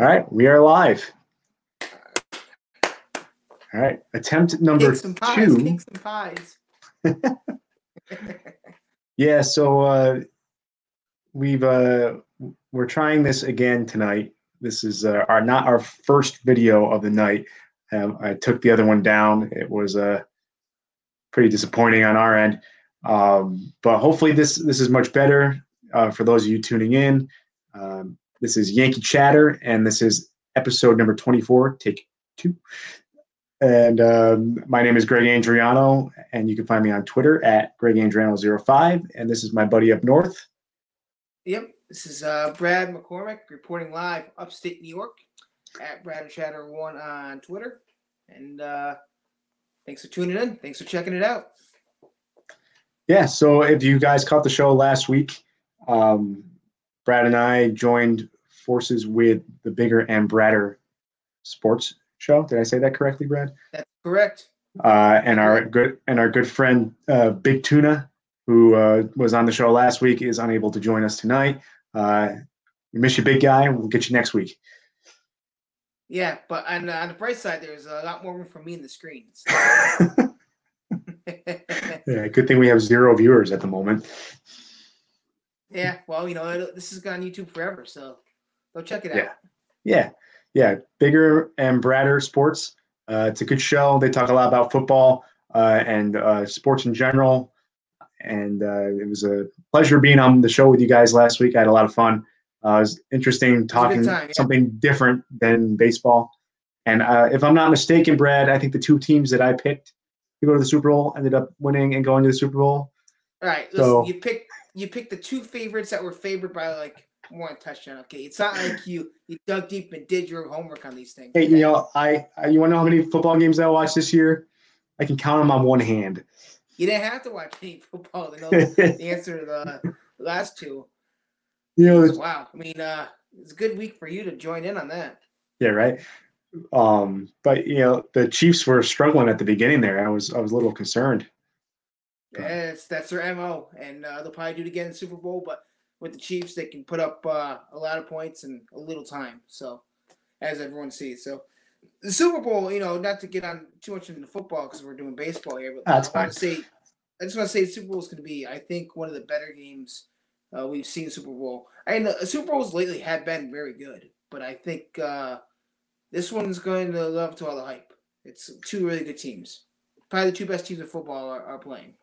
All right, we are live. All right, attempt number some pies, two. some pies. Yeah, so uh, we've uh, we're trying this again tonight. This is uh, our not our first video of the night. Um, I took the other one down. It was uh, pretty disappointing on our end, um, but hopefully this this is much better uh, for those of you tuning in. Um, this is Yankee Chatter, and this is episode number twenty four, take two. And um, my name is Greg Andriano, and you can find me on Twitter at Greg Andriano05. And this is my buddy up north. Yep, this is uh, Brad McCormick reporting live upstate New York at Brad and Chatter One on Twitter. And uh, thanks for tuning in. Thanks for checking it out. Yeah, so if you guys caught the show last week, um, Brad and I joined forces with the Bigger and Bradder Sports Show. Did I say that correctly, Brad? That's correct. Uh, and our good and our good friend uh, Big Tuna, who uh, was on the show last week, is unable to join us tonight. Uh, we miss you, big guy. We'll get you next week. Yeah, but on, on the bright side, there's a lot more room for me in the screens. yeah, good thing we have zero viewers at the moment. yeah, well, you know, this is on YouTube forever, so go check it out. Yeah. Yeah, yeah. Bigger and Bradder Sports. Uh, it's a good show. They talk a lot about football uh, and uh, sports in general. And uh, it was a pleasure being on the show with you guys last week. I had a lot of fun. Uh, it was interesting talking time, yeah. something different than baseball. And uh, if I'm not mistaken, Brad, I think the two teams that I picked to go to the Super Bowl ended up winning and going to the Super Bowl. All right, listen, So- you picked you pick the two favorites that were favored by like one touchdown. Okay, it's not like you you dug deep and did your homework on these things. Hey, okay? you know, I, I you want to know how many football games I watched this year? I can count them on one hand. You didn't have to watch any football to know the answer to the last two. You know, So, wow, I mean, uh, it's a good week for you to join in on that. Yeah, right. Um, but you know, the Chiefs were struggling at the beginning there. I was I was a little concerned. Yes, that's their mo, and uh, they'll probably do it again in Super Bowl. But with the Chiefs, they can put up uh, a lot of points in a little time. So, as everyone sees, so the Super Bowl, you know, not to get on too much into football because we're doing baseball here, but That's I want to say, I just want to say, the Super Bowl is going to be, I think, one of the better games uh, we've seen Super Bowl. And the Super Bowls lately have been very good, but I think uh, this one's going to live up to all the hype. It's two really good teams. Probably the two best teams in football are, are playing.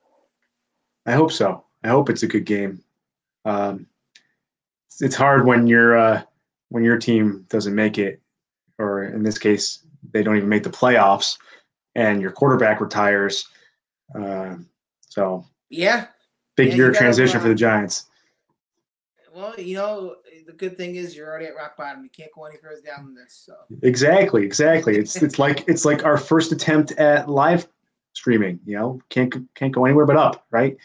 I hope so. I hope it's a good game. Um, it's, hard when your uh, when your team doesn't make it, or in this case, they don't even make the playoffs, and your quarterback retires. Uh, so Yeah. big Yeah, year transition for uh, the Giants. Well, you know, the good thing is you're already at rock bottom. You can't go any further down than this. So Exactly, exactly. It's it's like it's like our first attempt at live streaming. You know, can't can't go anywhere but up, right?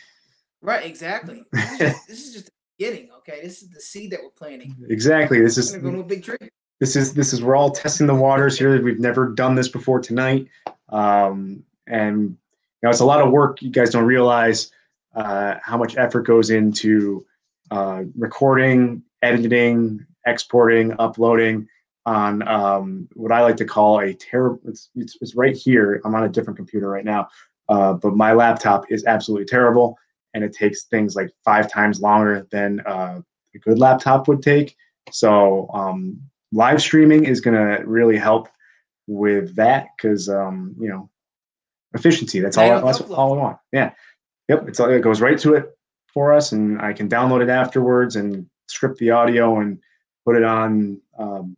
right, exactly. This is just, this is just beginning. Okay, this is the seed that we're planting. Exactly. This is gonna to a big tree. this is this is we're all testing the waters here. We've never done this before tonight, um, and you know it's a lot of work. You guys don't realize uh, how much effort goes into uh, recording, editing, exporting, uploading on um, what I like to call a terrible. It's, it's it's right here. I'm on a different computer right now, uh, but my laptop is absolutely terrible, and it takes things like five times longer than uh, a good laptop would take. So um, live streaming is going to really help with that because um, you know efficiency. That's all. That's all I want. Yeah. Yep. It's it goes right to it for us, and I can download it afterwards and script the audio and put it on um,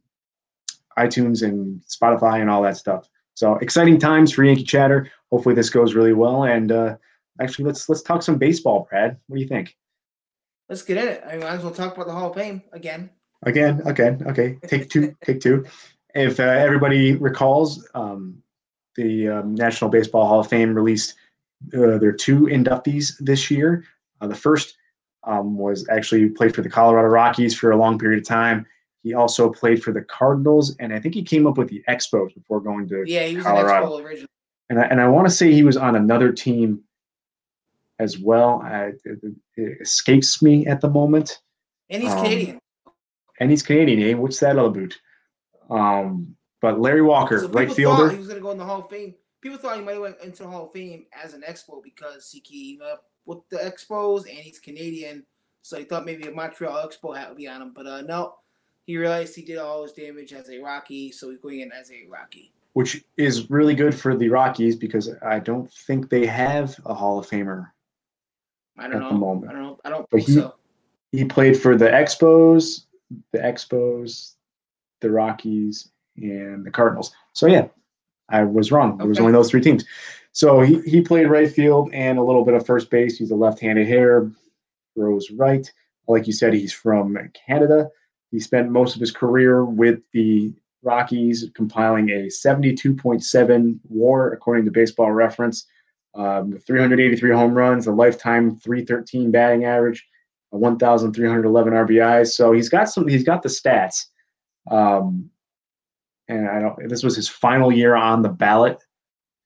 iTunes and Spotify and all that stuff. So exciting times for Yankee Chatter. Hopefully this goes really well. And uh, actually, let's let's talk some baseball, Brad. What do you think? let's get in it. I might as well talk about the Hall of Fame again. Again, again, okay. Take two, take two. If uh, everybody recalls, um, the um, National Baseball Hall of Fame released uh, their two inductees this year. Uh, the first um, was actually played for the Colorado Rockies for a long period of time. He also played for the Cardinals, and I think he came up with the Expos before going to Yeah, he was Colorado. an Expo originally. and I, and I want to say he was on another team as well. I, it, it escapes me at the moment, And he's Um, Canadian. and he's Canadian. Eh? What's that all about? Um, but Larry Walker, So right fielder. he was going to go in the Hall of Fame. People thought he might have went into the Hall of Fame as an Expo because he came up with the Expos and he's Canadian. So he thought maybe a Montreal Expo hat would be on him. But uh, no, he realized he did all his damage as a Rocky. So he's going in as a Rocky. which is really good for the Rockies because I don't think they have a Hall of Famer. I don't At know. the moment. I don't know. I don't think he- so. He played for the Expos, the Expos, the Rockies, and the Cardinals. So yeah, I was wrong. There was Okay. only those three teams. So he, he played right field and a little bit of first base. He's a left-handed hitter, throws right. Like you said, he's from Canada. He spent most of his career with the Rockies, compiling a 72.7 WAR according to Baseball Reference, um, 383 home runs, a lifetime 313 batting average, a 1,311 RBIs. So he's got some. He's got the stats. Um, and I don't. This was his final year on the ballot,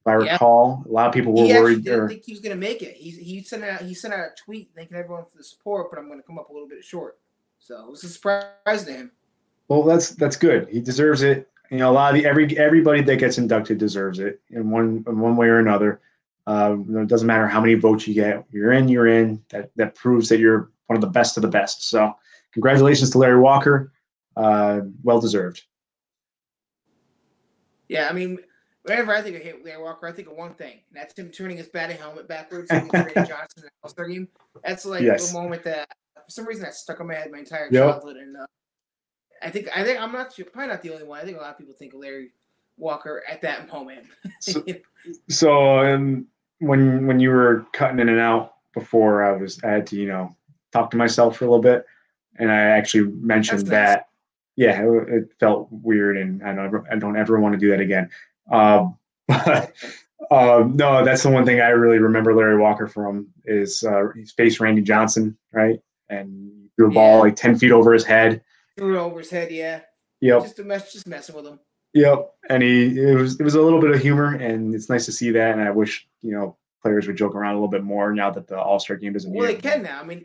if I Yeah. recall. A lot of people were He worried. didn't Or, think he was going to make it. He, he sent out he sent out a tweet thanking everyone for the support, but I'm going to come up a little bit short. So it was a surprise to him. well, that's that's good. He deserves it. You know, a lot of the every everybody that gets inducted deserves it in one in one way or another. Uh, you know, it doesn't matter how many votes you get. You're in. You're in. That that proves that you're one of the best of the best. So, congratulations to Larry Walker. Uh, well deserved. Yeah, I mean, whenever I think of Larry Walker, I think of one thing, and that's him turning his batting helmet backwards Johnson in the All Star game. That's like Yes. the moment that, for some reason, that stuck in my head my entire Yep. childhood. And uh, I think I think I'm not sure, probably not the only one. I think a lot of people think of Larry Walker at that moment. So- So um, when when you were cutting in and out before, I was I had to you know talk to myself for a little bit, and I actually mentioned nice. that. Yeah, it, it felt weird, and I don't I don't ever want to do that again. Um, but um, no, that's the one thing I really remember Larry Walker from is uh, he faced Randy Johnson, right, and threw a ball Yeah. like ten feet over his head. Threw it over his head, yeah. Yep. Just mess, just messing with him. Yep, and he it was it was a little bit of humor, and it's nice to see that. And I wish you know players would joke around a little bit more now that the All Star game doesn't. Well, they can now. I mean,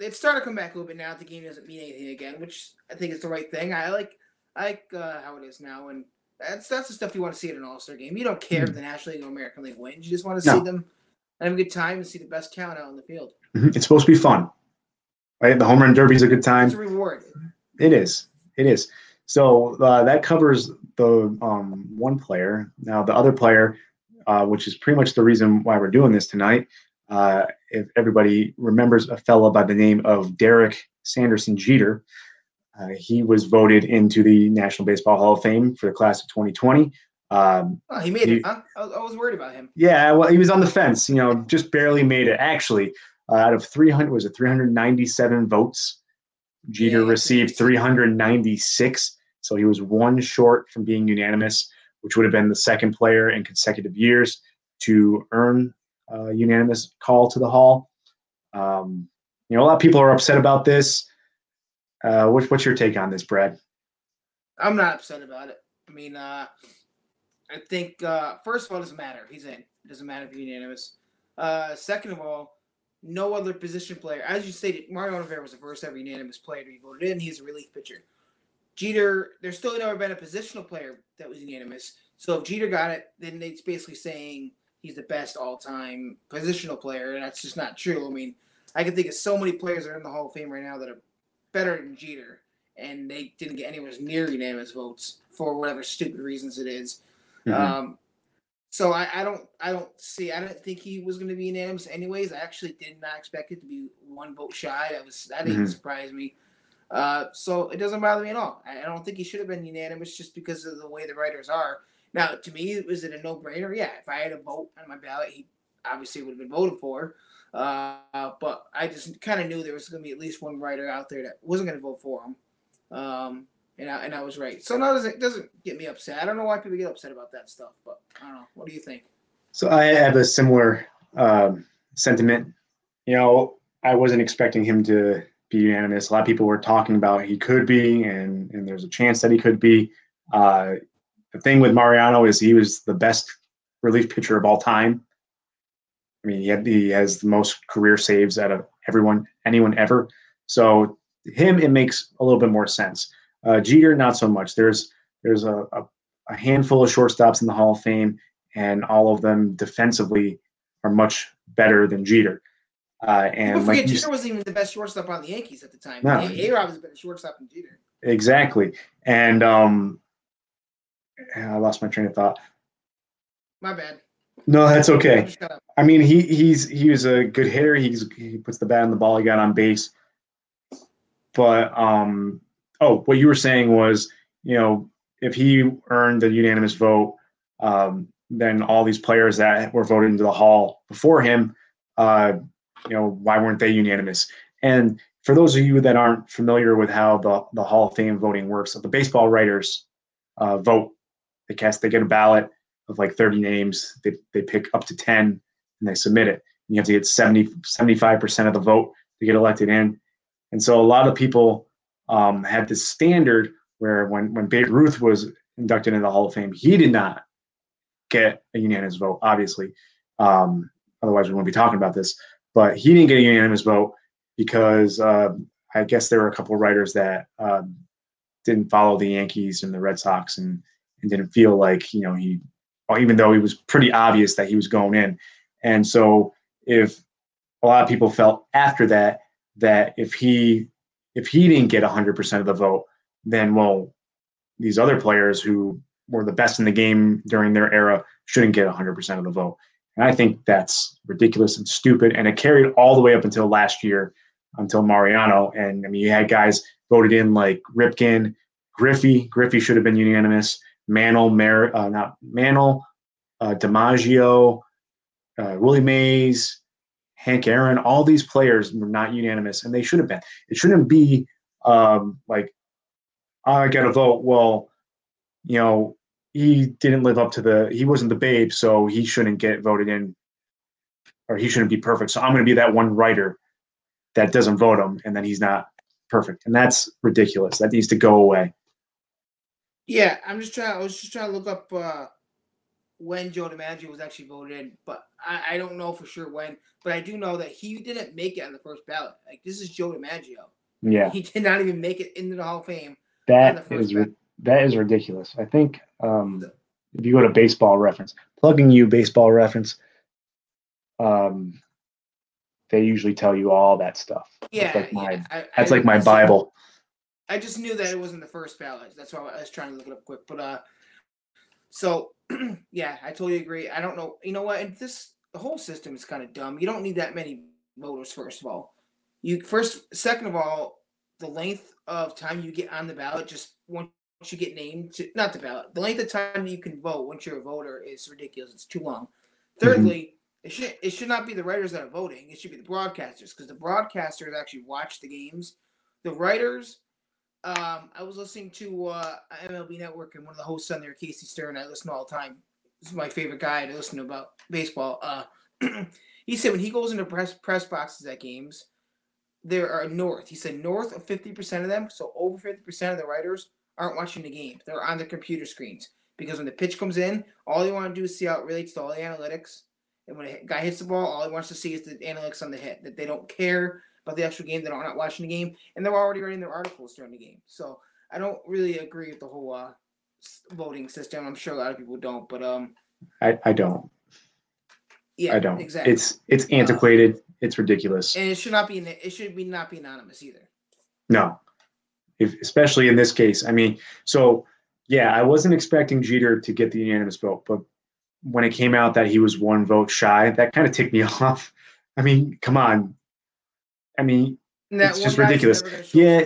it's starting to come back a little bit now. that The game doesn't mean anything again, which I think is the right thing. I like, I like uh, how it is now, and that's that's the stuff you want to see at an All Star game. You don't care if the National League or American League wins. You just want to No. see them have a good time and see the best talent out on the field. Mhm. It's supposed to be fun, right? The home run derby is a good time. It's a reward. It is. It is. So uh, that covers the um, one player. Now the other player, uh, which is pretty much the reason why we're doing this tonight. Uh, if everybody remembers a fella by the name of Derek Sanderson Jeter, uh, he was voted into the National Baseball Hall of Fame for the class of 2020. Um, Oh, he made You- it, huh? I was, I was worried about him. yeah, well, he was on the fence. You know, just barely made it. Actually, uh, out of 300, was it 397 votes? Jeter Yeah, received 396, so he was one short from being unanimous, which would have been the second player in consecutive years to earn a unanimous call to the Hall. Um, you know, a lot of people are upset about this. Uh, what, what's your take on this, Brad? I'm not upset about it. I mean, uh, I think uh, first of all, it doesn't matter. He's in. It doesn't matter if you're unanimous. Uh, second of all, no other position player, as you stated, Mariano Rivera was the first ever unanimous player to be voted in. He's a relief pitcher. Jeter, there's still never been a positional player that was unanimous. So if Jeter got it, then it's basically saying he's the best all-time positional player, and that's just not true. I mean, I can think of so many players that are in the Hall of Fame right now that are better than Jeter, and they didn't get anywhere near unanimous votes for whatever stupid reasons it is. Mhm. Um, so I, I don't I don't see I don't think he was going to be unanimous anyways. I actually did not expect it to be one vote shy. That was that didn't Mhm. surprise me. Uh, so it doesn't bother me at all. I, I don't think he should have been unanimous just because of the way the writers are. Now, to me, was it a no brainer? Yeah, if I had a vote on my ballot, he obviously would have been voted for. Uh, but I just kind of knew there was going to be at least one writer out there that wasn't going to vote for him. Um, and I, and I was right. So now doesn't doesn't get me upset. I don't know why people get upset about that stuff, but I don't know. What do you think? So I have a similar um, sentiment. You know, I wasn't expecting him to be unanimous. A lot of people were talking about he could be, and and there's a chance that he could be. Uh, the thing with Mariano is he was the best relief pitcher of all time. I mean, he, had, he has the most career saves out of everyone, anyone ever. So him, it makes a little bit more sense. Uh, Jeter, not so much. There's there's a, a, a handful of shortstops in the Hall of Fame, and all of them defensively are much better than Jeter. Uh, and People forget like Jeter wasn't even the best shortstop on the Yankees at the time. No. A-Rod was a better shortstop than Jeter. Exactly. And um I lost my train of thought. My bad. No, that's okay. I mean, he he's he was a good hitter. He's he puts the bat on the ball. He got on base. But um oh, what you were saying was, you know, if he earned the unanimous vote, um, then all these players that were voted into the hall before him, uh, you know, why weren't they unanimous? And for those of you that aren't familiar with how the, the Hall of Fame voting works, the baseball writers uh, vote. They cast, they get a ballot of like 30 names. They, they pick up to 10 and they submit it. And you have to get 70, 75% of the vote to get elected in. And so a lot of people um, had this standard where when, when Babe Ruth was inducted into the Hall of Fame, he did not get a unanimous vote, obviously. Um, otherwise, we wouldn't be talking about this. But he didn't get a unanimous vote because uh, I guess there were a couple of writers that um, didn't follow the Yankees and the Red Sox and, and didn't feel like, you know, he, even though it was pretty obvious that he was going in. And so if a lot of people felt after that, that if he if he didn't get 100% of the vote, then well, these other players who were the best in the game during their era shouldn't get 100% of the vote. And I think that's ridiculous and stupid. And it carried all the way up until last year, until Mariano. And I mean, you had guys voted in like Ripken, Griffey. Griffey should have been unanimous. Mantle, Mer, uh, not Mantle, uh, DiMaggio, uh, Willie Mays, Hank Aaron. All these players were not unanimous, and they should have been. It shouldn't be um, like I got a vote. Well, you know, he didn't live up to the. He wasn't the babe, so he shouldn't get voted in, or he shouldn't be perfect. So I'm going to be that one writer that doesn't vote him, and then he's not perfect, and that's ridiculous. That needs to go away. Yeah, I'm just trying. I was just trying to look up uh, when Joe DiMaggio was actually voted in, but I, I don't know for sure when. But I do know that he didn't make it on the first ballot. Like this is Joe DiMaggio. Yeah, He did not even make it into the Hall of Fame. that the first is bat. that is ridiculous. I think um, if you go to Baseball Reference, plugging you Baseball Reference, um, they usually tell you all that stuff. Yeah, that's like my yeah. I, that's I, like my Bible. I just knew that it wasn't the first ballot. That's why I was trying to look it up quick. But uh, so yeah, I totally agree. I don't know. You know what? And this the whole system is kind of dumb. You don't need that many voters. First of all, you first. Second of all, the length of time you get on the ballot just once you get named to not the ballot, the length of time you can vote once you're a voter is ridiculous. It's too long. Mm-hmm. Thirdly. It should, it should not be the writers that are voting. It should be the broadcasters because the broadcasters actually watch the games. The writers, um, I was listening to uh, MLB Network and one of the hosts on there, Casey Stern. I listen all the time. This is my favorite guy to listen to about baseball. Uh, he said when he goes into press press boxes at games, there are north. He said north of fifty percent of them, so over fifty percent of the writers aren't watching the game. They're on the computer screens because when the pitch comes in, all they want to do is see how it relates to all the analytics. And when a guy hits the ball, all he wants to see is the analytics on the hit. That they don't care about the actual game. They're not watching the game, and they're already writing their articles during the game. So I don't really agree with the whole uh, voting system. I'm sure a lot of people don't, but um, I, I don't. yeah, I don't. exactly. It's it's antiquated. it's ridiculous. and it should not be. It should be not be anonymous either. No, if, especially in this case. I mean, so yeah, I wasn't expecting Jeter to get the unanimous vote, but when it came out that he was one vote shy, that kind of ticked me off. I mean, come on. I mean, that It's just ridiculous. never gonna show Yeah.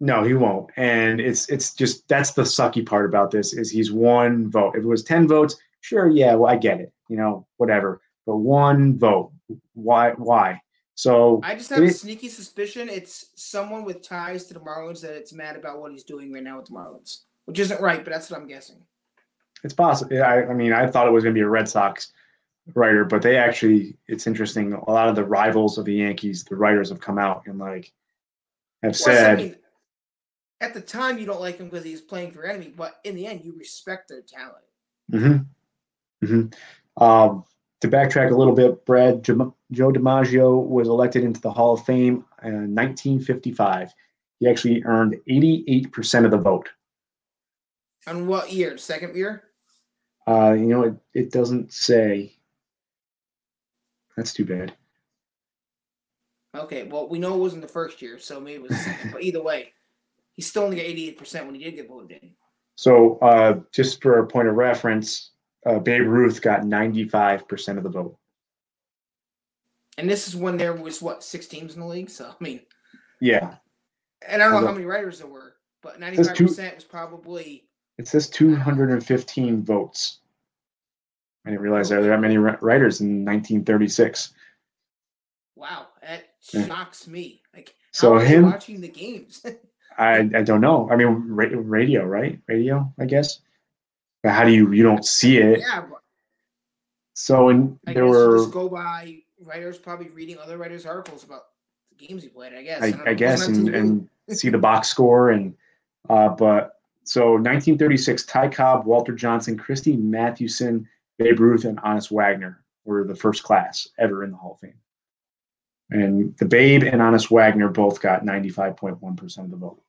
no, he won't. And it's it's just that's the sucky part about this is he's one vote. If it was ten votes, sure, yeah, well, I get it. You know, whatever. But one vote, why? Why? So I just have a sneaky suspicion it's someone with ties to the Marlins that it's mad about what he's doing right now with the Marlins, which isn't right, but that's what I'm guessing. It's possible. I, I mean, I thought it was going to be a Red Sox writer, but they actually, it's interesting. A lot of the rivals of the Yankees, the writers have come out and like have I said, mean, at the time you don't like him because he's playing for your enemy, but in the end you respect their talent. hmm hmm Um, to backtrack a little bit, Brad Joe DiMaggio was elected into the Hall of Fame in 1955. He actually earned 88% of the vote. On what year? Second year? Uh, you know, it, it doesn't say. That's too bad. Okay, well we know it wasn't the first year, so maybe it was second. but either way, he still only got 88% when he did get voted in. So, uh, just for a point of reference, uh, Babe Ruth got 95% of the vote. And this is when there was what six teams in the league. So I mean, Yeah. and I don't know how many writers there were, but Says ninety-five two- percent was probably It says 215 votes. I didn't realize there were that many writers in 1936. wow. That Yeah. shocks me. Like, So him- watching the games? I, I don't know. I mean, ra- radio, right? Radio, I guess. But how do you you don't see it? yeah, but So and I there were just go by writers probably reading other writers' articles about the games he played. I guess. I, don't. I guess and, and see the box score and uh, but so 1936 Ty Cobb, Walter Johnson, Christy Mathewson, Babe Ruth, and Honus Wagner were the first class ever in the Hall of Fame. And the Babe and Honus Wagner both got 95.1% of the vote.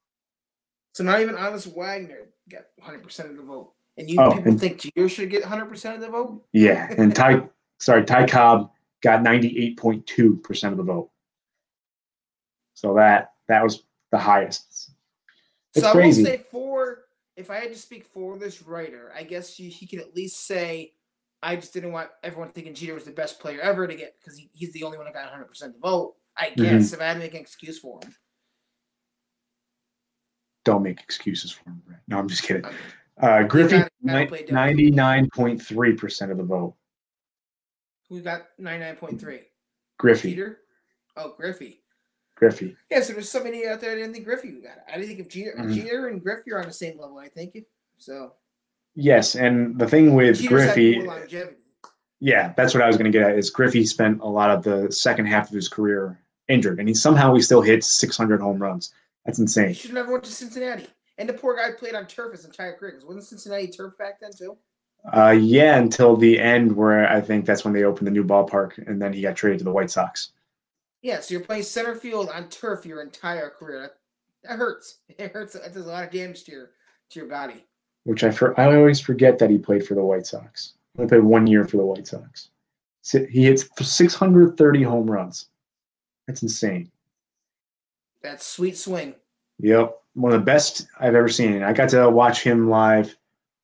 So not even Honus Wagner got 100 percent of the vote, and you Oh, people and- think Jeter should get 100 percent of the vote? Yeah, and Ty, sorry, Ty Cobb got 98.2% of the vote. So that that was the highest. It's so crazy. I will say for if I had to speak for this writer, I guess you, he can at least say, I just didn't want everyone thinking Jeter was the best player ever to get because he, he's the only one that got 100 percent of the vote. I Mm-hmm. guess if I had to make an excuse for him, Don't make excuses for him, Brett. No, I'm just kidding. Mean, Uh, Griffey, gotta- gotta play devil. ninety-nine point three percent of the vote. who got 99.3? Griffey, Jeter. Oh, Griffey. Griffey. Yeah, so there's somebody out there that didn't think Griffey got it. I didn't think if Jeter, Mhm. Jeter and Griffey are on the same level. I think you. so. Yes, and the thing with Griffey, yeah, that's what I was going to get at. Is Griffey spent a lot of the second half of his career injured, and he somehow he still hits six hundred home runs. That's He insane. should have never went to Cincinnati. And the poor guy played on turf his entire career. wasn't Cincinnati turf back then too? Uh, yeah, until the end, where I think that's when they opened the new ballpark, and then he got traded to the White Sox. Yeah, so you're playing center field on turf your entire career. That, that hurts. It hurts. It does a lot of damage to your to your body. Which I for, I always forget that he played for the White Sox. He played one year for the White Sox. He hits six hundred thirty home runs. That's insane. That sweet swing. Yep, one of the best I've ever seen. I got to watch him live.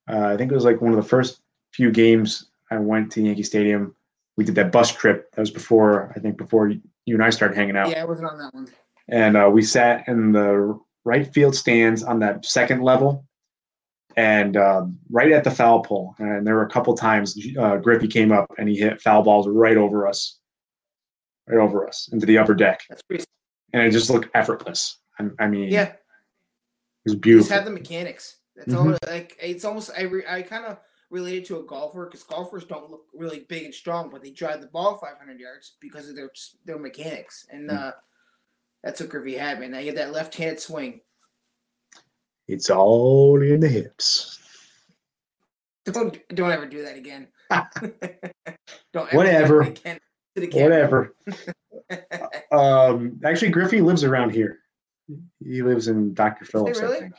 Uh, I think it was like one of the first few games I went to Yankee Stadium. We did that bus trip. That was before I think before you and I started hanging out. Yeah, I wasn't on that one. And uh, we sat in the right field stands on that second level, and um, right at the foul pole. And there were a couple times uh, Griffey came up and he hit foul balls right over us, right over us into the upper deck, That's pretty. and it just looked effortless. I, I mean, Yeah, it was he just beautiful. had the mechanics. That's Mm-hmm. all. Like it's almost. I re, I kind of related to a golfer because golfers don't look really big and strong, but they drive the ball 500 yards because of their their mechanics. And Mm. uh, that's what Griffey had, man. He had that left-handed swing. It's all in the hips. Don't don't ever do that again. don't ever Whatever. Again to the camera. Whatever. Um, actually, Griffey lives around here. He lives in Dr. Phillips, really? I think.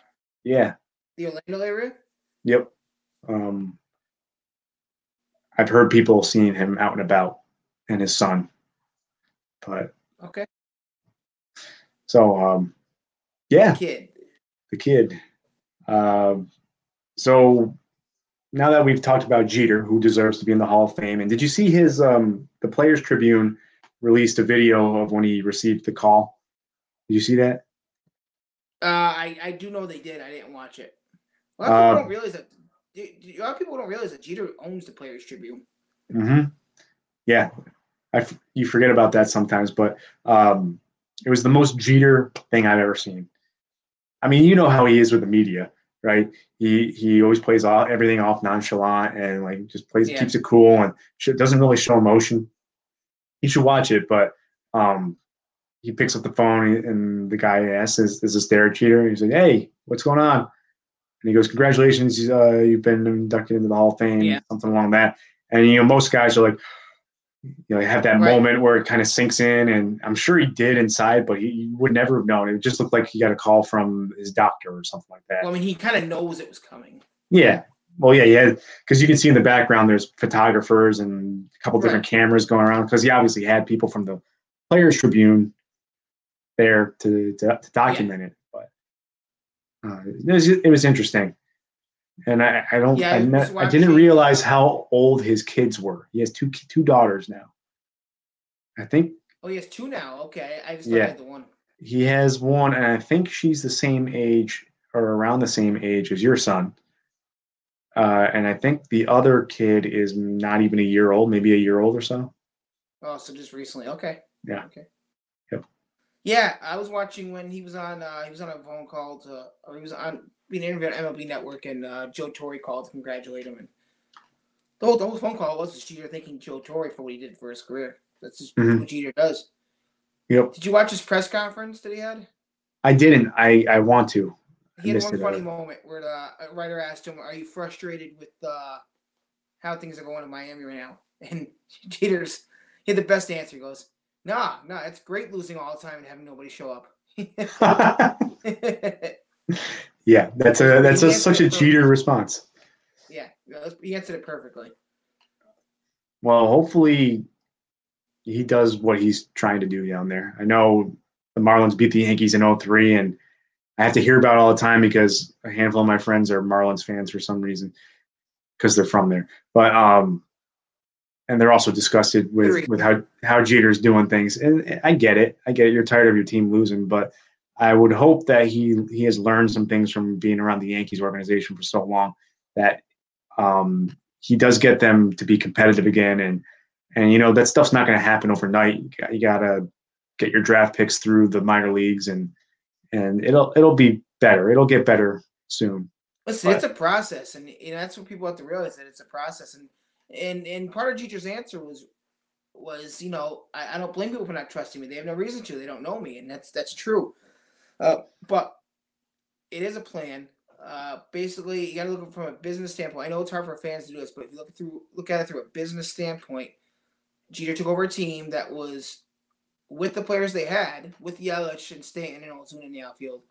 Yeah. the Orlando area. Yep. Um, I've heard people seeing him out and about, and his son. But Okay. so, um, yeah, Kid. The kid. Um, so now that we've talked about Jeter, who deserves to be in the Hall of Fame, and did you see his um, the Players Tribune released a video of when he received the call? Did you see that? Uh, I I do know they did. I didn't watch it. A lot of people Um, don't realize that. A lot of people don't realize that Jeter owns the Players Tribune. Mm-hmm. Yeah, I, you forget about that sometimes, but um, it was the most Jeter thing I've ever seen. I mean, you know how he is with the media, right? He he always plays all, everything off nonchalant and like just plays Yeah. keeps it cool and sh- doesn't really show emotion. You should watch it, but um, he picks up the phone and the guy asks, "Is, is this Derek Jeter?" He's like, "Hey, what's going on?" And he goes, "Congratulations, uh, you've been inducted into the Hall of Fame." Yeah. Something along that. And you know, most guys are like, you know, have that Right. moment where it kind of sinks in, and I'm sure he did inside, but he, he would never have known. It just looked like he got a call from his doctor or something like that. Well, I mean, he kind of knows it was coming. Yeah. Well, yeah, yeah, because you can see in the background there's photographers and a couple different cameras going around because he obviously had people from the Players Tribune there to to, to document it. But uh, it, was, it was interesting, and I, I don't Yeah, I, ne- I didn't realize how old his kids were. He has two two daughters now. I think Oh, he has two now. Okay, I just Yeah. the one. he has one, and I think she's the same age or around the same age as your son. Uh, and I think the other kid is not even a year old, maybe a year old or so. Oh, so just recently. Okay. Yeah. Okay. Yeah, I was watching when he was on. Uh, he was on a phone call to, or he was on being interviewed on MLB Network, and uh, Joe Torre called to congratulate him. And the whole the whole phone call was just Jeter thanking Joe Torre for what he did for his career. That's just Mhm. what Jeter does. Yep. Did you watch his press conference that he had? I didn't. I I want to. He had missed one funny uh, moment where the a writer asked him, "Are you frustrated with uh, how things are going in Miami right now?" And Jeter's he had the best answer. He goes, "Nah, nah, it's great losing all the time and having nobody show up." yeah, that's a that's a, such a Jeter response. yeah, he answered it perfectly. Well, hopefully he does what he's trying to do down there. I know the Marlins beat the Yankees in 03 and I have to hear about it all the time because a handful of my friends are Marlins fans for some reason because they're from there. But um and they're also disgusted with with how how Jeter's doing things. And I get it. I get it. You're tired of your team losing, but I would hope that he he has learned some things from being around the Yankees organization for so long that um he does get them to be competitive again and and you know that stuff's not going to happen overnight you, got, you gotta get your draft picks through the minor leagues and and it'll it'll be better it'll get better soon Listen, But- it's a process, and you know that's what people have to realize that it's a process. And and and part of Jeter's answer was was you know I, I don't blame people for not trusting me. They have no reason to. They don't know me, and that's that's true. Uh, but it is a plan. Uh, basically, you got to look from a business standpoint. I know it's hard for fans to do this, but if you look through look at it through a business standpoint, Jeter took over a team that was with the players they had, with Yelich and Stanton and Ozuna in the outfield,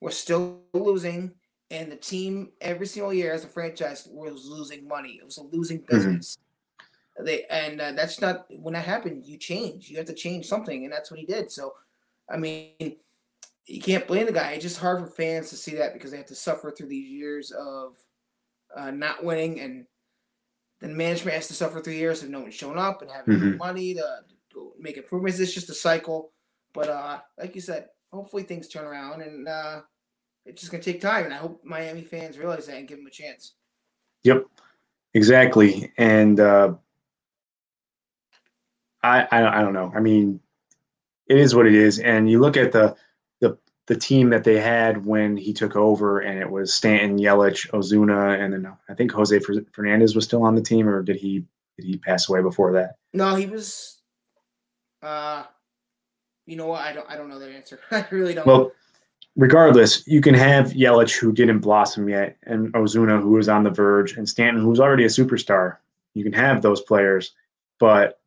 were still losing and the team every single year as a franchise was losing money. It was a losing business. They and uh, that's not when that happened. You change. You have to change something, and that's what he did. So, I mean, you can't blame the guy. It's just hard for fans to see that because they have to suffer through these years of uh, not winning, and then management has to suffer through years of no one showing up and having Mhm. money to, to make improvements. It's just a cycle. But uh, like you said, hopefully things turn around, and uh, it's just gonna take time. And I hope Miami fans realize that and give him a chance. yep exactly and uh I, I i don't know i mean it is what it is and you look at the the the team that they had when he took over and it was stanton yelich ozuna and then i think jose fernandez was still on the team or did he did he pass away before that No, he was. Uh, you know what? I don't. I don't know that answer. I really don't. Well, regardless, you can have Yelich, who didn't blossom yet, and Ozuna, who was on the verge, and Stanton, who's already a superstar. You can have those players, but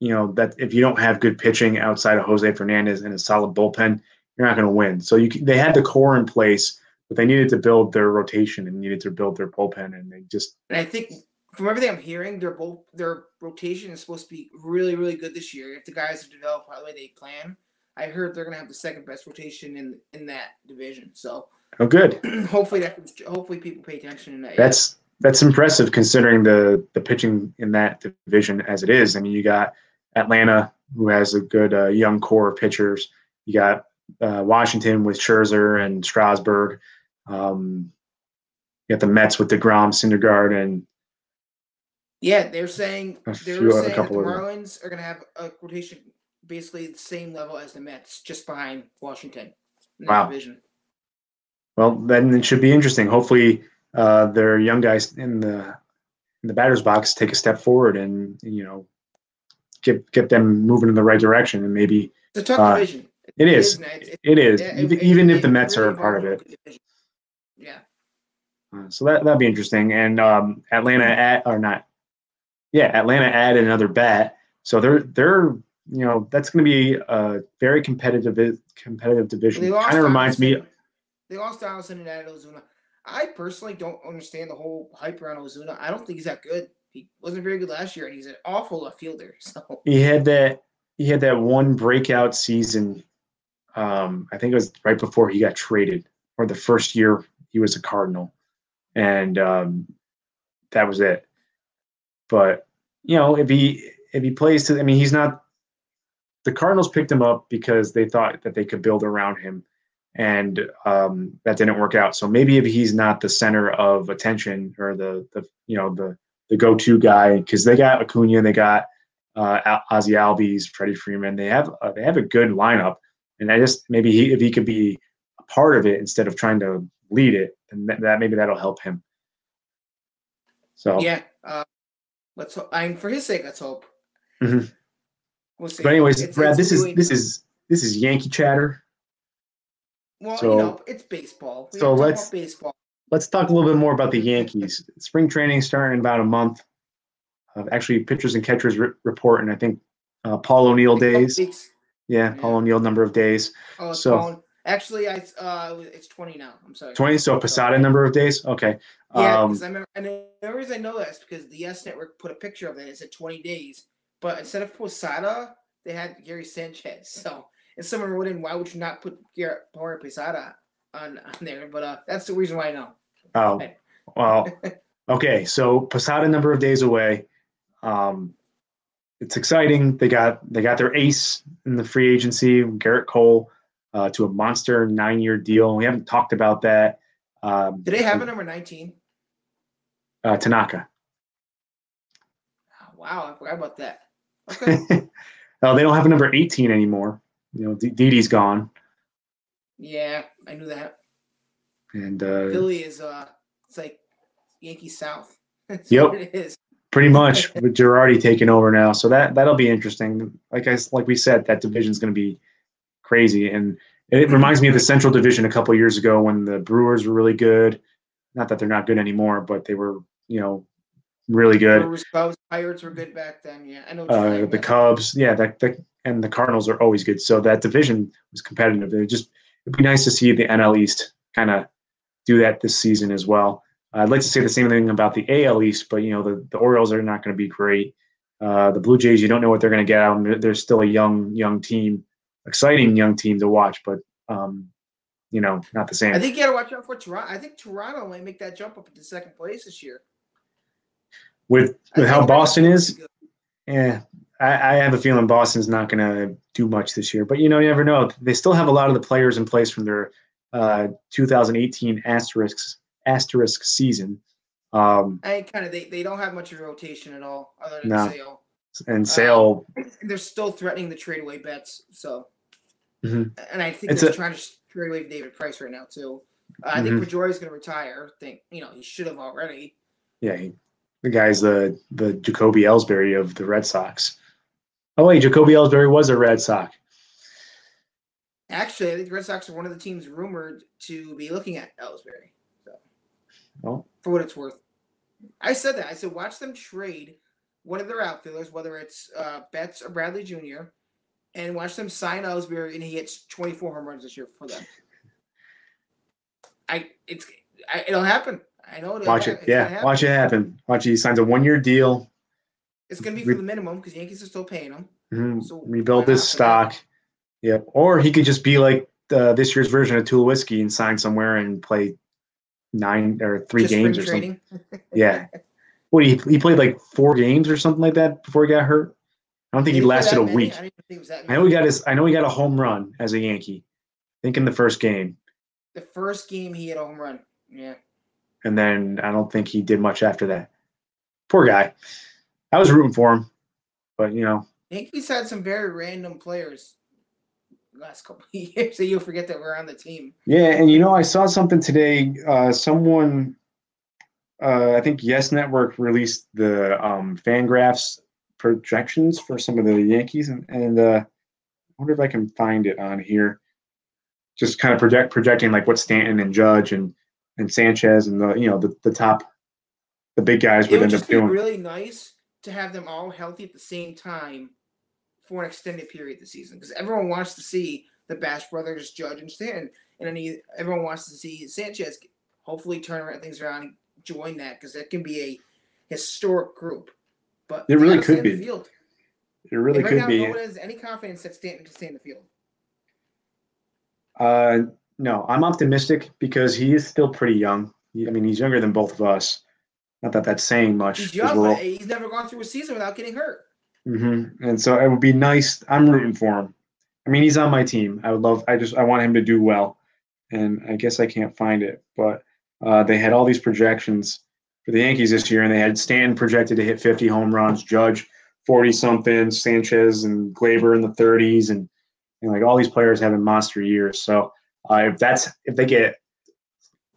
you know that if you don't have good pitching outside of Jose Fernandez and a solid bullpen, you're not going to win. So you can, they had the core in place, but they needed to build their rotation and needed to build their bullpen, and they just and I think from everything I'm hearing, they're both their rotation is supposed to be really, really good this year. If the guys are developed by the way they plan, I heard they're gonna have the second best rotation in in that division. So oh good. hopefully that hopefully people pay attention in that. That's that's impressive considering the the pitching in that division as it is. I mean, you got Atlanta, who has a good uh, young core of pitchers. You got uh, Washington with Scherzer and Strasburg. Um, you got the Mets with Degrom, Syndergaard, and Yeah, they're saying they're saying the couple of. Marlins are going to have a rotation basically the same level as the Mets, just behind Washington. In Wow. Division. Well, then it should be interesting. Hopefully, uh, their young guys in the in the batter's box take a step forward and you know get get them moving in the right direction. And maybe it's a tough uh, division. It, it is. It's, It is. even, it- even if the Mets really are a part of it. Yeah. Uh, so that that'd be interesting. And um, Atlanta at or not? Yeah, Atlanta added another bat. So they're they're you know that's going to be a very competitive competitive division. Kind of reminds me. They lost Donaldson and added Ozuna. I personally don't understand the whole hype around Ozuna. I don't think he's that good. He wasn't very good last year, and he's an awful left fielder. So He had that he had that one breakout season. Um, I think it was right before he got traded, or the first year he was a Cardinal, and um, that was it. But you know, if he if he plays to, I mean, he's not. The Cardinals picked him up because they thought that they could build around him, and um, that didn't work out. So maybe if he's not the center of attention or the the you know the the go-to guy, because they got Acuna, they got uh, Ozzy Albies, Freddie Freeman. They have uh, they have a good lineup, and I just maybe he, if he could be a part of it instead of trying to lead it, then that, that maybe that'll help him. So, yeah, uh, let's. Hope, I'm for his sake, let's hope. Mhm. We'll see. but anyways, It's- Brad, it's this is this is this is Yankee chatter. well, so- you know, it's baseball. We so let's- baseball. Let's talk a little bit more about the Yankees. Spring training starting in about a month. Uh, actually, pitchers and catchers re- report, and I think uh, Paul O'Neill days. Yeah, Paul O'Neill number of days. Oh, So- Colin. actually, I uh, it's twenty now. I'm sorry. 20, so Posada number of days. Okay. Yeah, Um, because I remember, and the reason I know that is because the Yes Network put a picture of it. It said 20 days, but instead of Posada, they had Gary Sanchez. So if someone wrote in, why would you not put Gary Power Posada on, on there? But uh, that's the reason why I know. Oh, well, okay. So Posada number of days away. Um, it's exciting. They got they got their ace in the free agency, Gerrit Cole, uh, to a monster nine-year deal. We haven't talked about that. Um, Do they have a number 19? uh, Tanaka? Oh, wow, I forgot about that. Okay. no, they don't have a number 18 anymore. You know, D- Didi's gone, yeah, I knew that. and uh, Philly is uh, it's like Yankee South. That's Yep. what it is. pretty much with Girardi taking over now. So that that'll be interesting. Like I like we said, that division's going to be crazy, and it reminds me of the Central Division a couple years ago when the Brewers were really good. Not that they're not good anymore, but they were you know really good. Cubs, Pirates were good back then. Yeah, I know. Uh, the Cubs, yeah, that, that and the Cardinals are always good. So that division was competitive. It just it'd be nice to see the NL East kind of do that this season as well. I'd like to say the same thing about the AL East, but you know the, the Orioles are not going to be great. Uh, the Blue Jays, you don't know what they're going to get out. of them. They're- They're still a young young team, exciting young team to watch, but um, you know not the same. I think you got to watch out for Toronto. I think Toronto might make that jump up into second place this year. With with how Boston is. Yeah, I, I have a feeling Boston's not going to do much this year, but you know, you never know. They still have a lot of the players in place from their uh, 2018 asterisks asterisk season, um, I kind of they, they don't have much of a rotation at all, other than No. Sale. and Sale. They're still threatening the trade away Betts. So, Mhm. and I think It's they're a- trying to trade away David Price right now too. Uh, I think Mhm. Pedroia's going to retire. I think you know he should have already. Yeah, he, the guy's the the Jacoby Ellsbury of the Red Sox. Oh wait, Jacoby Ellsbury was a Red Sox. Actually, I think the Red Sox are one of the teams rumored to be looking at Ellsbury. So, Well, for what it's worth, I said that. I said watch them trade one of their outfielders, whether it's uh, Betts or Bradley Jr., and watch them sign Ellsbury, and he hits 24 home runs this year for them. I it's I, it'll happen. I know watch it. Yeah, watch it happen. Watch it. He signs a one year deal. It's gonna be Re- for the minimum because Yankees are still paying him. Mhm, So rebuild his not for that? stock. Yep. Or he could just be like uh, this year's version of Tulowitzki and sign somewhere and play nine or three Just games or something. Yeah. What he he played like four games or something like that before he got hurt. I don't think Did he lasted a many? week. I didn't think it was that I know he got his. I know he got a home run as a Yankee. I think in the first game, the first game he hit a home run. Yeah. And then I don't think he did much after that. poor guy. I was rooting for him, but you know, Yankees had some very random players last couple of years that you'll forget that were on the team. Yeah, and you know, I saw something today. Uh, someone, uh, I think Yes Network released the um, Fangraphs projections for some of the Yankees, and, and uh, I wonder if I can find it on here. Just kind of project projecting like what Stanton and Judge and and Sanchez and the you know the, the top, the big guys would would end up doing. really nice to have them all healthy at the same time for an extended period this season because everyone wants to see the Bash brothers, Judge and Stanton, and he, everyone wants to see Sanchez hopefully turn around things around and join that because that can be a historic group. But It really could in the be. Field. It really right could now, be. no one has any confidence that Stanton can stay in the field. Uh, no, I'm optimistic because he is still pretty young. He- I mean, he's younger than both of us. Not that that's saying much. He's young, but he's never gone through a season without getting hurt. hmm And so it would be nice. I'm rooting for him. I mean, he's on my team. I would love. I just I want him to do well, and I guess I can't find it. But uh, they had all these projections for the Yankees this year, and they had Stan projected to hit 50 home runs, Judge 40 something, Sanchez and Gleyber in the 30s, and, and like all these players having monster years. So uh, if that's if they get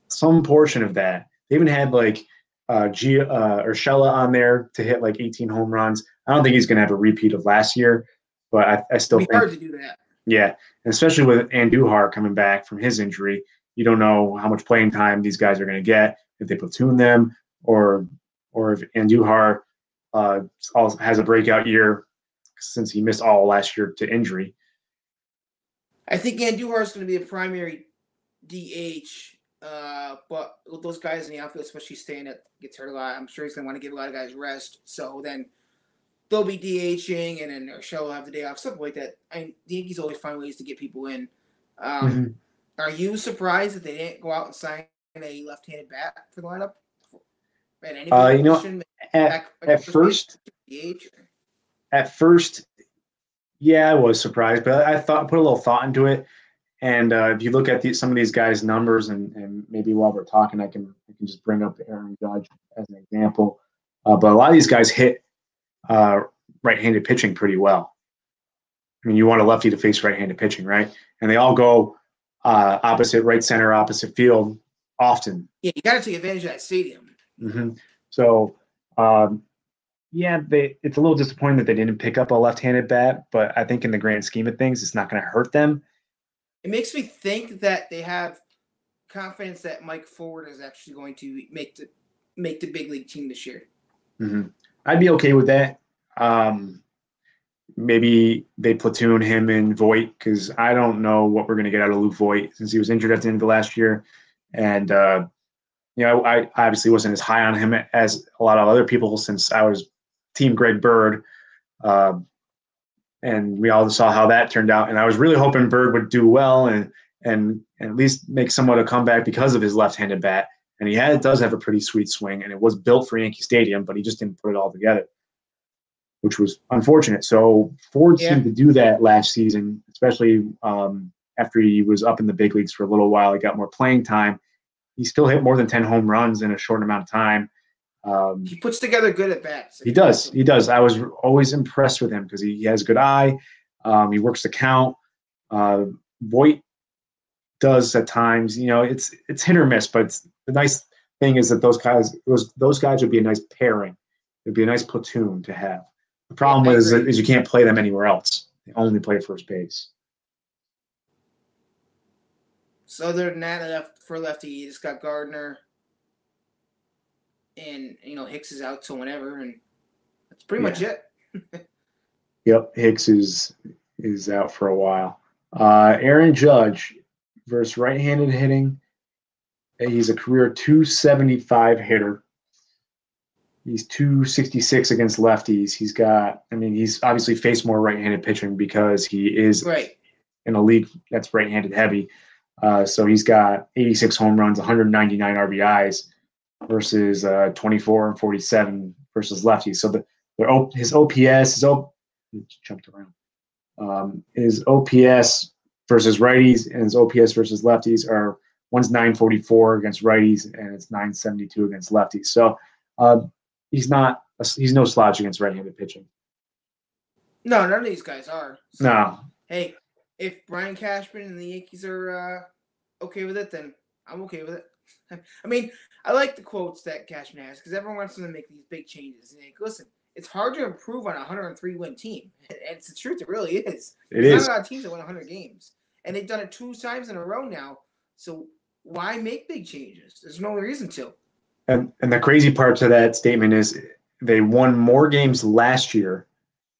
some portion of that, they even had like uh, G uh, Urshela on there to hit like 18 home runs. I don't think he's going to have a repeat of last year, but I, I still think hard to do that. yeah, and especially with Andujar coming back from his injury, you don't know how much playing time these guys are going to get if they platoon them or or if Andujar uh, also has a breakout year since he missed all last year to injury. I think Andujar is going to be a primary DH, uh, but with those guys in the outfield, especially Stan that gets hurt a lot, I'm sure he's going to want to give a lot of guys rest. So then they'll be DHing, and then Urshela will have the day off, something like that. I mean, the Yankees always find ways to get people in. Um, Mhm. Are you surprised that they didn't go out and sign a left-handed bat for the lineup? At any Uh, you know, At, at first first, DH? at first, yeah, I was surprised, but I thought put a little thought into it. And uh, if you look at the, some of these guys' numbers, and, and maybe while we're talking, I can I can just bring up Aaron Judge as an example. Uh, but a lot of these guys hit uh, right-handed pitching pretty well. I mean, you want a lefty to face right-handed pitching, right? And they all go uh, opposite right center, opposite field often. Yeah, you got to take advantage of that stadium. hmm So, um, yeah, they, it's a little disappointing that they didn't pick up a left-handed bat, but I think in the grand scheme of things, it's not going to hurt them. It makes me think that they have confidence that Mike Ford is actually going to make the make the big league team this year. hmm I'd be okay with that. Um, maybe they platoon him and Voit because I don't know what we're going to get out of Luke Voit since he was injured at the end of the last year, and uh, you know I, I obviously wasn't as high on him as a lot of other people since I was Team Greg Bird, uh, and we all saw how that turned out. And I was really hoping Bird would do well and and, and at least make somewhat a comeback because of his left-handed bat. And he had, does have a pretty sweet swing, and it was built for Yankee Stadium, but he just didn't put it all together which was unfortunate. So Ford Yeah. seemed to do that last season, especially um, after he was up in the big leagues for a little while. He got more playing time. He still hit more than 10 home runs in a short amount of time. Um, He puts together good at bats. he does. He does. I was always impressed with him because he, he has a good eye. Um, he works the count. Uh, Voit does at times. You know, it's it's hit or miss. But the nice thing is that those guys those those guys would be a nice pairing. It'd be a nice platoon to have. The problem is, is you can't play them anywhere else. They only play first base. So than that, left for lefty, you just got Gardner, and you know Hicks is out till whenever, and that's pretty much it. Yep, Hicks is is out for a while. Uh, Aaron Judge versus right-handed hitting. He's a career 275 hitter. He's 266 against lefties. He's got, I mean, he's obviously faced more right-handed pitching because he is Right. in a league that's right-handed heavy. Uh, so he's got 86 home runs, 199 RBIs versus uh, 24 and 47 versus lefties. So the, the O- his OPS, his O, jumped around. Um, his OPS versus righties and his OPS versus lefties are one's 944 against righties and it's 972 against lefties. So uh, he's not he's no slouch against right-handed pitching. No, none of these guys are. So, No, Hey, if Brian Cashman and the Yankees are uh, okay with it, then I'm okay with it. I mean, I like the quotes that Cashman has because everyone wants them to make these big changes. And like, listen, it's hard to improve on a 103 win team. And it's the truth, it really is. it There's is. not a lot of teams that win 100 games, and they've done it two times in a row now. So why make big changes? There's no reason to. And and the crazy part to that statement is they won more games last year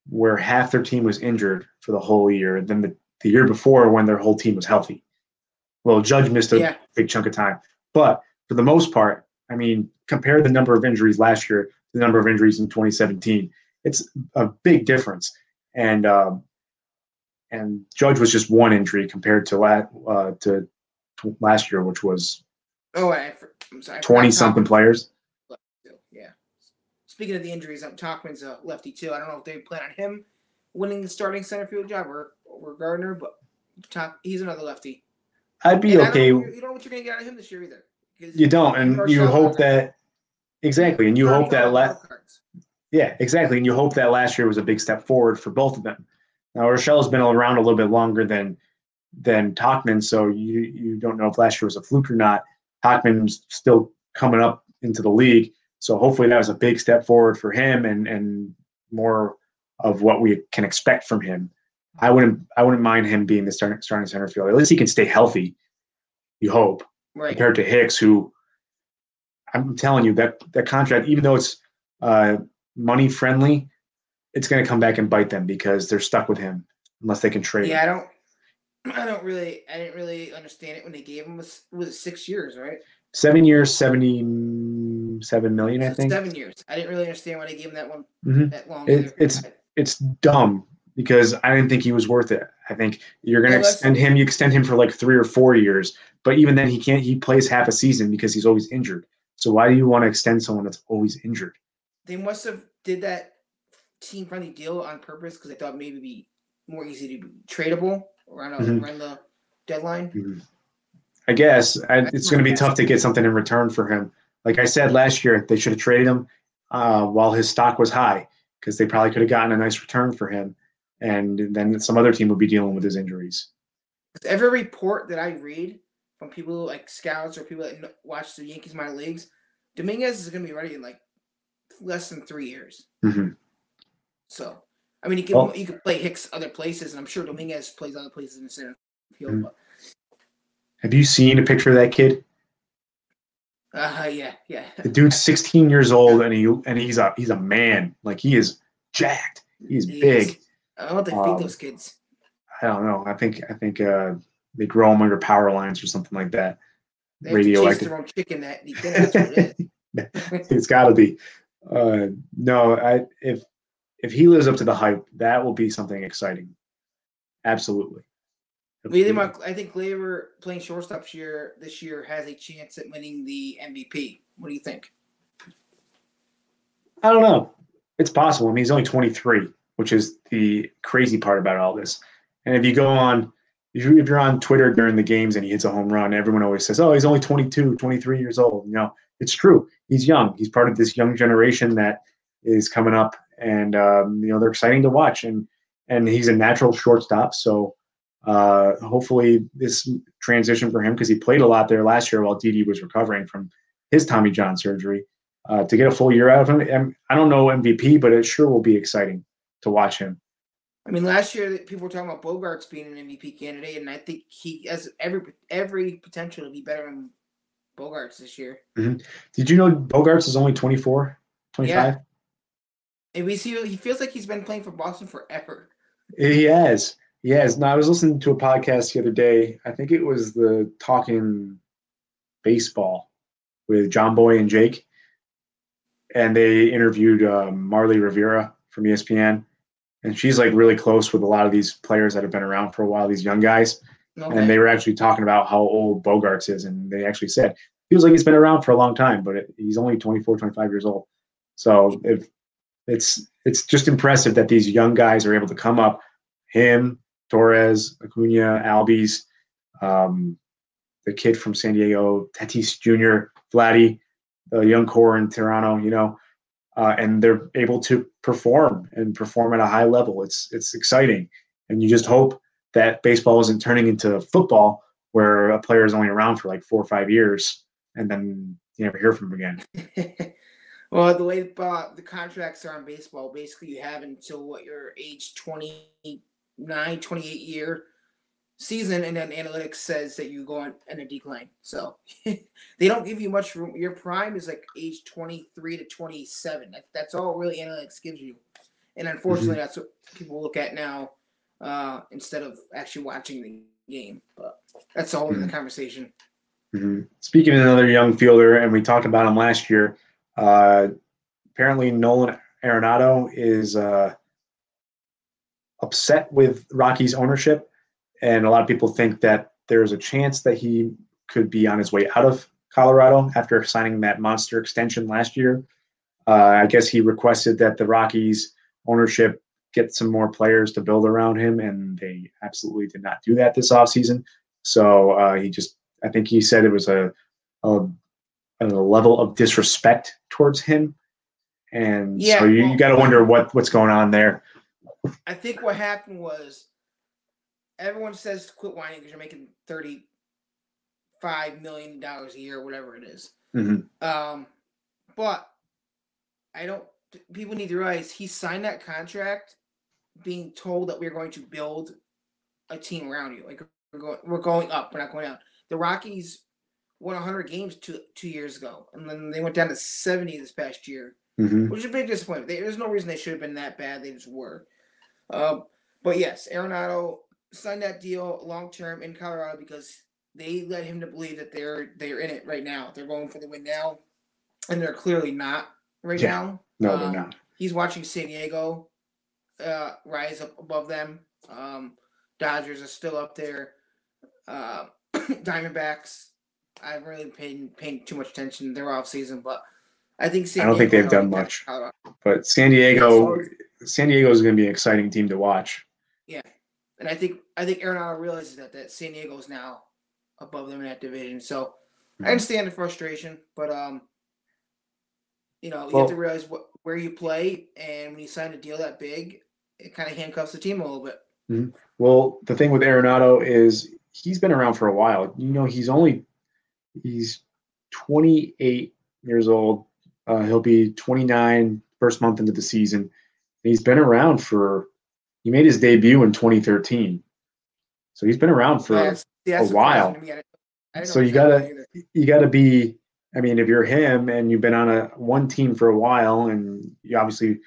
where half their team was injured for the whole year than the, the year before when their whole team was healthy. Well, Judge missed a Yeah. big chunk of time. But for the most part, I mean, compare the number of injuries last year to the number of injuries in 2017. It's a big difference. And um, and Judge was just one injury compared to la- uh, to, to last year, which was Oh, I, I'm sorry. 20 something players. Yeah. Speaking of the injuries, um, Tauchman's a lefty too. I don't know if they plan on him winning the starting center field job or or Gardner, but Top he's another lefty. I'd be And don't okay. know- you don't know what you're gonna get out of him this year either. You don't, and you hope that exactly, and you hope that all la- yeah, exactly, and you hope that last year was a big step forward for both of them. Now Urshela's been around a little bit longer than than Tauchman, so you you don't know if last year was a fluke or not. Tauchman's still coming up into the league, so hopefully that was a big step forward for him and and more of what we can expect from him. I wouldn't I wouldn't mind him being the starting starting center fielder. At least he can stay healthy. You hope Right. compared to Hicks, who I'm telling you that that contract, even though it's uh, money friendly, it's going to come back and bite them because they're stuck with him unless they can trade. Yeah, him. I don't. I don't really. I didn't really understand it when they gave him was was six years, right? Seven years, seventy-seven million, I think. seven years. I didn't really understand why they gave him that one Mhm. that long. It- it's- It's dumb because I didn't think he was worth it. I think you're going to extend him. You extend him for like three or four years, but even then, he can't. He plays half a season because he's always injured. So why do you want to extend someone that's always injured? they must have did that team friendly deal on purpose because they thought maybe be more easy to be tradable around a, Mhm. around the deadline. I guess I, it's going to be tough to get something in return for him. Like I said last year, they should have traded him uh, while his stock was high because they probably could have gotten a nice return for him, and then some other team would be dealing with his injuries. Every report that I read from people like scouts or people that watch the Yankees minor leagues, Dominguez is going to be ready in like less than three years. Mhm. So, I mean, you can Well- you could play Hicks other places, and I'm sure Dominguez plays other places in the center field. Mhm. But Have you seen a picture of that kid? uh, yeah, yeah, The dude's 16 years old, and he and he's a he's a man. Like he is jacked. He's He big. is. I don't they Um, feed those kids. I don't know. I think I think uh, they grow them under power lines or something like that. They have radioactive. their own chicken. That you think that's what it it's got to be. Uh, no, I if if he lives up to the hype, that will be something exciting. Absolutely. Think about- I think Gleyber playing shortstop year this year has a chance at winning the MVP. What do you think? I don't know. It's possible. I mean, he's only 23, which is the crazy part about all this. And if you go on, if you- if you're on Twitter during the games and he hits a home run, everyone always says, "Oh, he's only 22, 23 years old." You know, it's true. He's young. He's part of this young generation that is coming up, and um, you know they're exciting to watch. And and he's a natural shortstop, so uh, hopefully this transition for him because he played a lot there last year while Didi was recovering from his Tommy John surgery. Uh, to get a full year out of him, I don't know MVP, but it sure will be exciting to watch him. I mean, last year people were talking about Bogaerts being an MVP candidate, and I think he has every every potential to be better than Bogaerts this year. Did you know Bogaerts is only 24, 25? And we see he feels like he's been playing for Boston forever. He has. He has. Now, I was listening to a podcast the other day. I think it was the Talking Baseball with Jomboy and Jake. And they interviewed um, Marly Rivera from ESPN. And she's like really close with a lot of these players that have been around for a while, these young guys. Okay. And they were actually talking about how old Bogaerts is. And they actually said, feels like he's been around for a long time, but it, he's only 24, 25 years old. So if it's it's just impressive that these young guys are able to come up. Him, Torres, Acuna, Albies, um, the kid from San Diego, Tatis Jr., Vladdy, the young core in Toronto. You know, uh, and they're able to perform and perform at a high level. It's it's exciting, and you just hope that baseball isn't turning into football where a player is only around for like four or five years and then you never hear from him again. well, the way uh, the contracts are in baseball, basically you have until what your age 29, 28 year season, and then analytics says that you go on in a decline. So they don't give you much room. Your prime is like age 23 to 27. That, that's all really analytics gives you. And unfortunately, mm-hmm. that's what people look at now uh, instead of actually watching the game. But that's all mm-hmm. in the conversation. Mm-hmm. Speaking of another young fielder, and we talked about him last year, uh, apparently Nolan Arenado is uh, upset with Rockies' ownership and a lot of people think that there's a chance that he could be on his way out of Colorado after signing that monster extension last year. Uh, I guess he requested that the Rockies ownership get some more players to build around him, and they absolutely did not do that this offseason. So uh, he just, I think he said it was a, a, a level of disrespect towards him. And yeah, so you, well, you got to wonder what, what's going on there. I think what happened was everyone says to quit whining because you're making thirty five million dollars a year, whatever it is. Mm-hmm. Um, but I don't. People need to realize he signed that contract, being told that we're going to build a team around you. Like we're going, we're going up. We're not going down. The Rockies won 100 games two two years ago, and then they went down to 70 this past year, mm-hmm. which is a big disappointment. there's no reason they should have been that bad. They just were. Um, but yes, Arenado signed that deal long term in Colorado because they led him to believe that they're they're in it right now. They're going for the win now, and they're clearly not right yeah. now. No, um, they're not. He's watching San Diego uh, rise up above them. Um, Dodgers are still up there. Uh, Diamondbacks, I haven't really paid paying too much attention their off season, but I think San I don't Diego think they've done much. But San Diego, yeah, so San Diego is going to be an exciting team to watch. Yeah, and I think I think Arenado realizes that that San Diego is now above them in that division. So mm-hmm. I understand the frustration, but um, you know, you well, have to realize what where you play, and when you sign a deal that big, it kind of handcuffs the team a little bit. Mm-hmm. Well, the thing with Arenado is he's been around for a while. You know, he's only he's 28 years old. Uh, he'll be 29 first month into the season. He's been around for he made his debut in 2013, so he's been around for a while. So you gotta you gotta be. I mean, if you're him and you've been on a one team for a while, and you obviously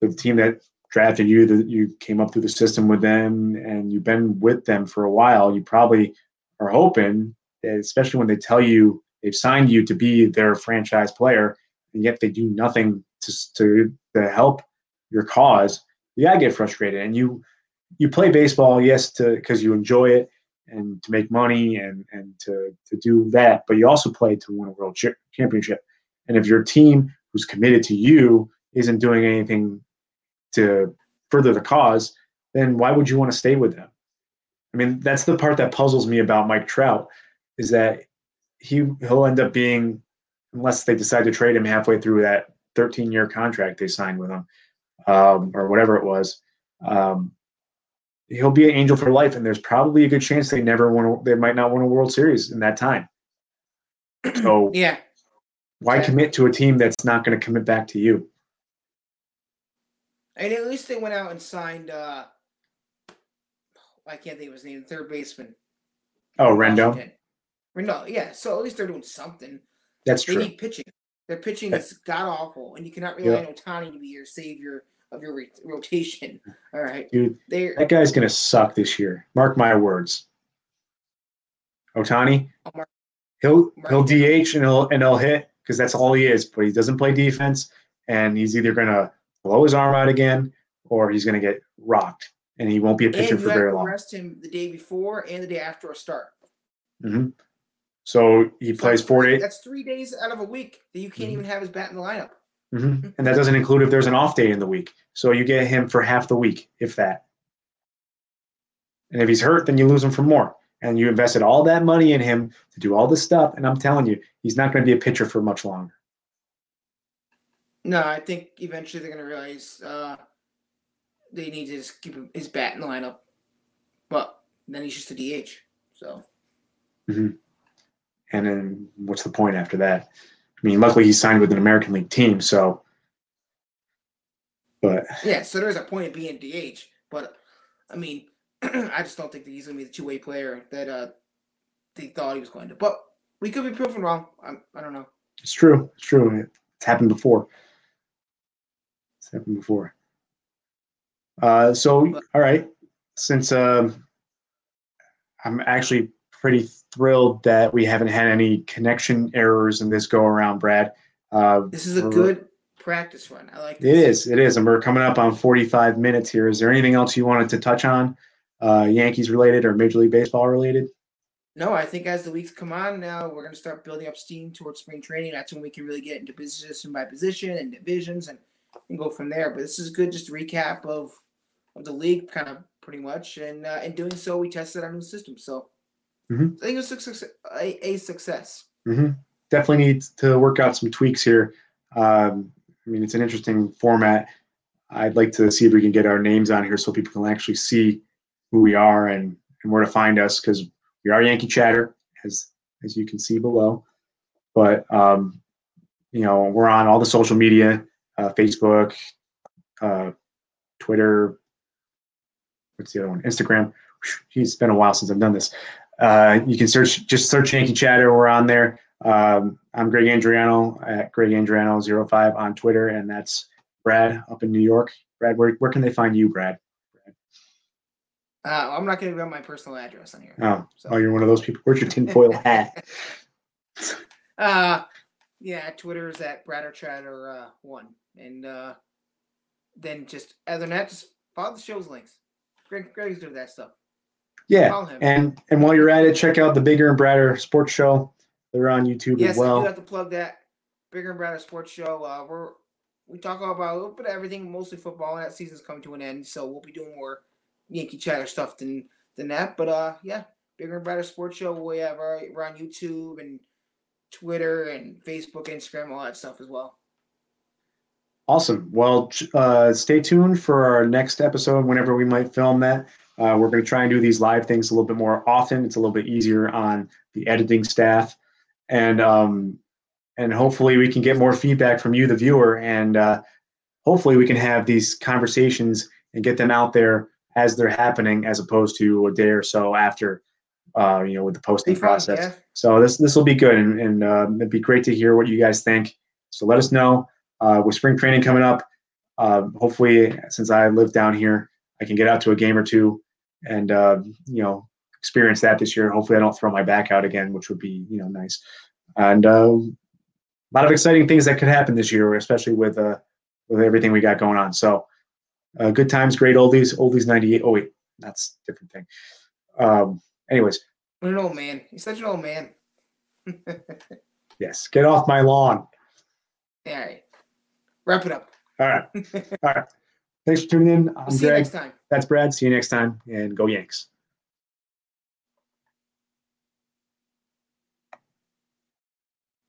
the team that drafted you, that you came up through the system with them, and you've been with them for a while, you probably are hoping, that, especially when they tell you they've signed you to be their franchise player, and yet they do nothing to to, to help your cause you gotta get frustrated. And you you play baseball yes to because you enjoy it and to make money and and to to do that but you also play to win a world championship. And if your team who's committed to you isn't doing anything to further the cause then why would you want to stay with them? I mean that's the part that puzzles me about mike trout is that he he'll end up being unless they decide to trade him halfway through that 13 year contract they signed with him um, or whatever it was, um, he'll be an angel for life. And there's probably a good chance they never want. They might not win a World Series in that time. So yeah, why commit to a team that's not going to commit back to you? And at least they went out and signed. uh I can't think of his name. Third baseman. Oh, Rendon. Rendon. Yeah. So at least they're doing something. That's they true. They need pitching. Their pitching is god awful, and you cannot rely on Ohtani to be your savior of your re- rotation. All right, dude, They're, that guy's gonna suck this year. Mark my words. Ohtani, oh, he'll he'll DH and he'll and he'll hit because that's all he is. But he doesn't play defense, and he's either gonna blow his arm out again or he's gonna get rocked, and he won't be a pitcher for very long. Rest him the day before and the day after a start. Mm-hmm. So he so plays four days. That's three days out of a week that you can't mm-hmm. even have his bat in the lineup. Mm-hmm. And that doesn't include if there's an off day in the week. So you get him for half the week, if that. And if he's hurt, then you lose him for more. And you invested all that money in him to do all this stuff. And I'm telling you, he's not going to be a pitcher for much longer. No, I think eventually they're gonna realize uh, they need to just keep his bat in the lineup. But then he's just a DH. So and then what's the point after that? I mean, luckily he signed with an American League team, so. But yeah, so there's a point of being DH. But I mean, I just don't think that he's gonna be the two way player that uh they thought he was going to. But we could be proven wrong. I'm, I don't know. it's true. It's true. It's happened before. It's happened before. Uh, so all right, since um, I'm actually pretty thrilled that we haven't had any connection errors in this go around, Brad. Uh, This is a good practice run. I like It this. is. It is. And we're coming up on 45 minutes here. Is there anything else you wanted to touch on, uh, Yankees related or Major League Baseball related? No, I think as the weeks come on now, we're going to start building up steam towards spring training. That's when we can really get into position by position and divisions and, and go from there. But this is good, just recap of of the league, kind of pretty much. And uh, in doing so, we tested our new system. So Mhm. I think it's a success. A, a success. hmm Definitely need to work out some tweaks here. Um, I mean, it's an interesting format. I'd like to see if we can get our names on here so people can actually see who we are and, and where to find us because we are Yankee Chatter, as as you can see below. But um, you know, we're on all the social media, uh, Facebook, uh, Twitter. What's the other one? Instagram. It's been a while since I've done this. Uh, you can search just search Yankee Chatter. We're on there. Um, I'm Greg Andriano at Greg Andriano05 on Twitter, and that's Brad up in New York. Brad, where, where can they find you, Brad? Uh, I'm not going to give out my personal address on here. Oh, So. oh, you're one of those people. Where's your tinfoil hat? Uh, yeah, Twitter is at Bradder Chatter uh, one, and uh, then just other than that, just follow the show's links. Greg, Greg's doing that stuff. Yeah, and and while you're at it, check out the Bigger and Bradder Sports Show. They're on YouTube yes, as well. I do have to plug that. Bigger and Bradder Sports Show. Uh, we're we talk about a little bit of everything, mostly football. And that season's coming to an end, so we'll be doing more Yankee chatter stuff than than that. But uh, yeah, Bigger and Bradder Sports Show. We have our, we're on YouTube and Twitter and Facebook, Instagram, all that stuff as well. Awesome. Well, uh, stay tuned for our next episode whenever we might film that. Uh, we're going to try and do these live things a little bit more often. It's a little bit easier on the editing staff, and um, and hopefully we can get more feedback from you, the viewer, and uh, hopefully we can have these conversations and get them out there as they're happening, as opposed to a day or so after, uh, you know, with the posting Be fun, process. yeah. So this this will be good, and, and uh, it'd be great to hear what you guys think. So let us know uh, with spring training coming up. Uh, hopefully, since I live down here, I can get out to a game or two, and uh, you know experience that this year. Hopefully, I don't throw my back out again, which would be you know nice. And uh, a lot of exciting things that could happen this year, especially with uh, with everything we got going on. So uh, good times, great oldies, oldies '98. Oh wait, that's a different thing. Um, anyways, What an old man. He's such an old man. yes, get off my lawn. All right. Wrap it up. All right. All right. Thanks for tuning in. I'm We'll see you next time. That's Brad. See you next time and go Yanks.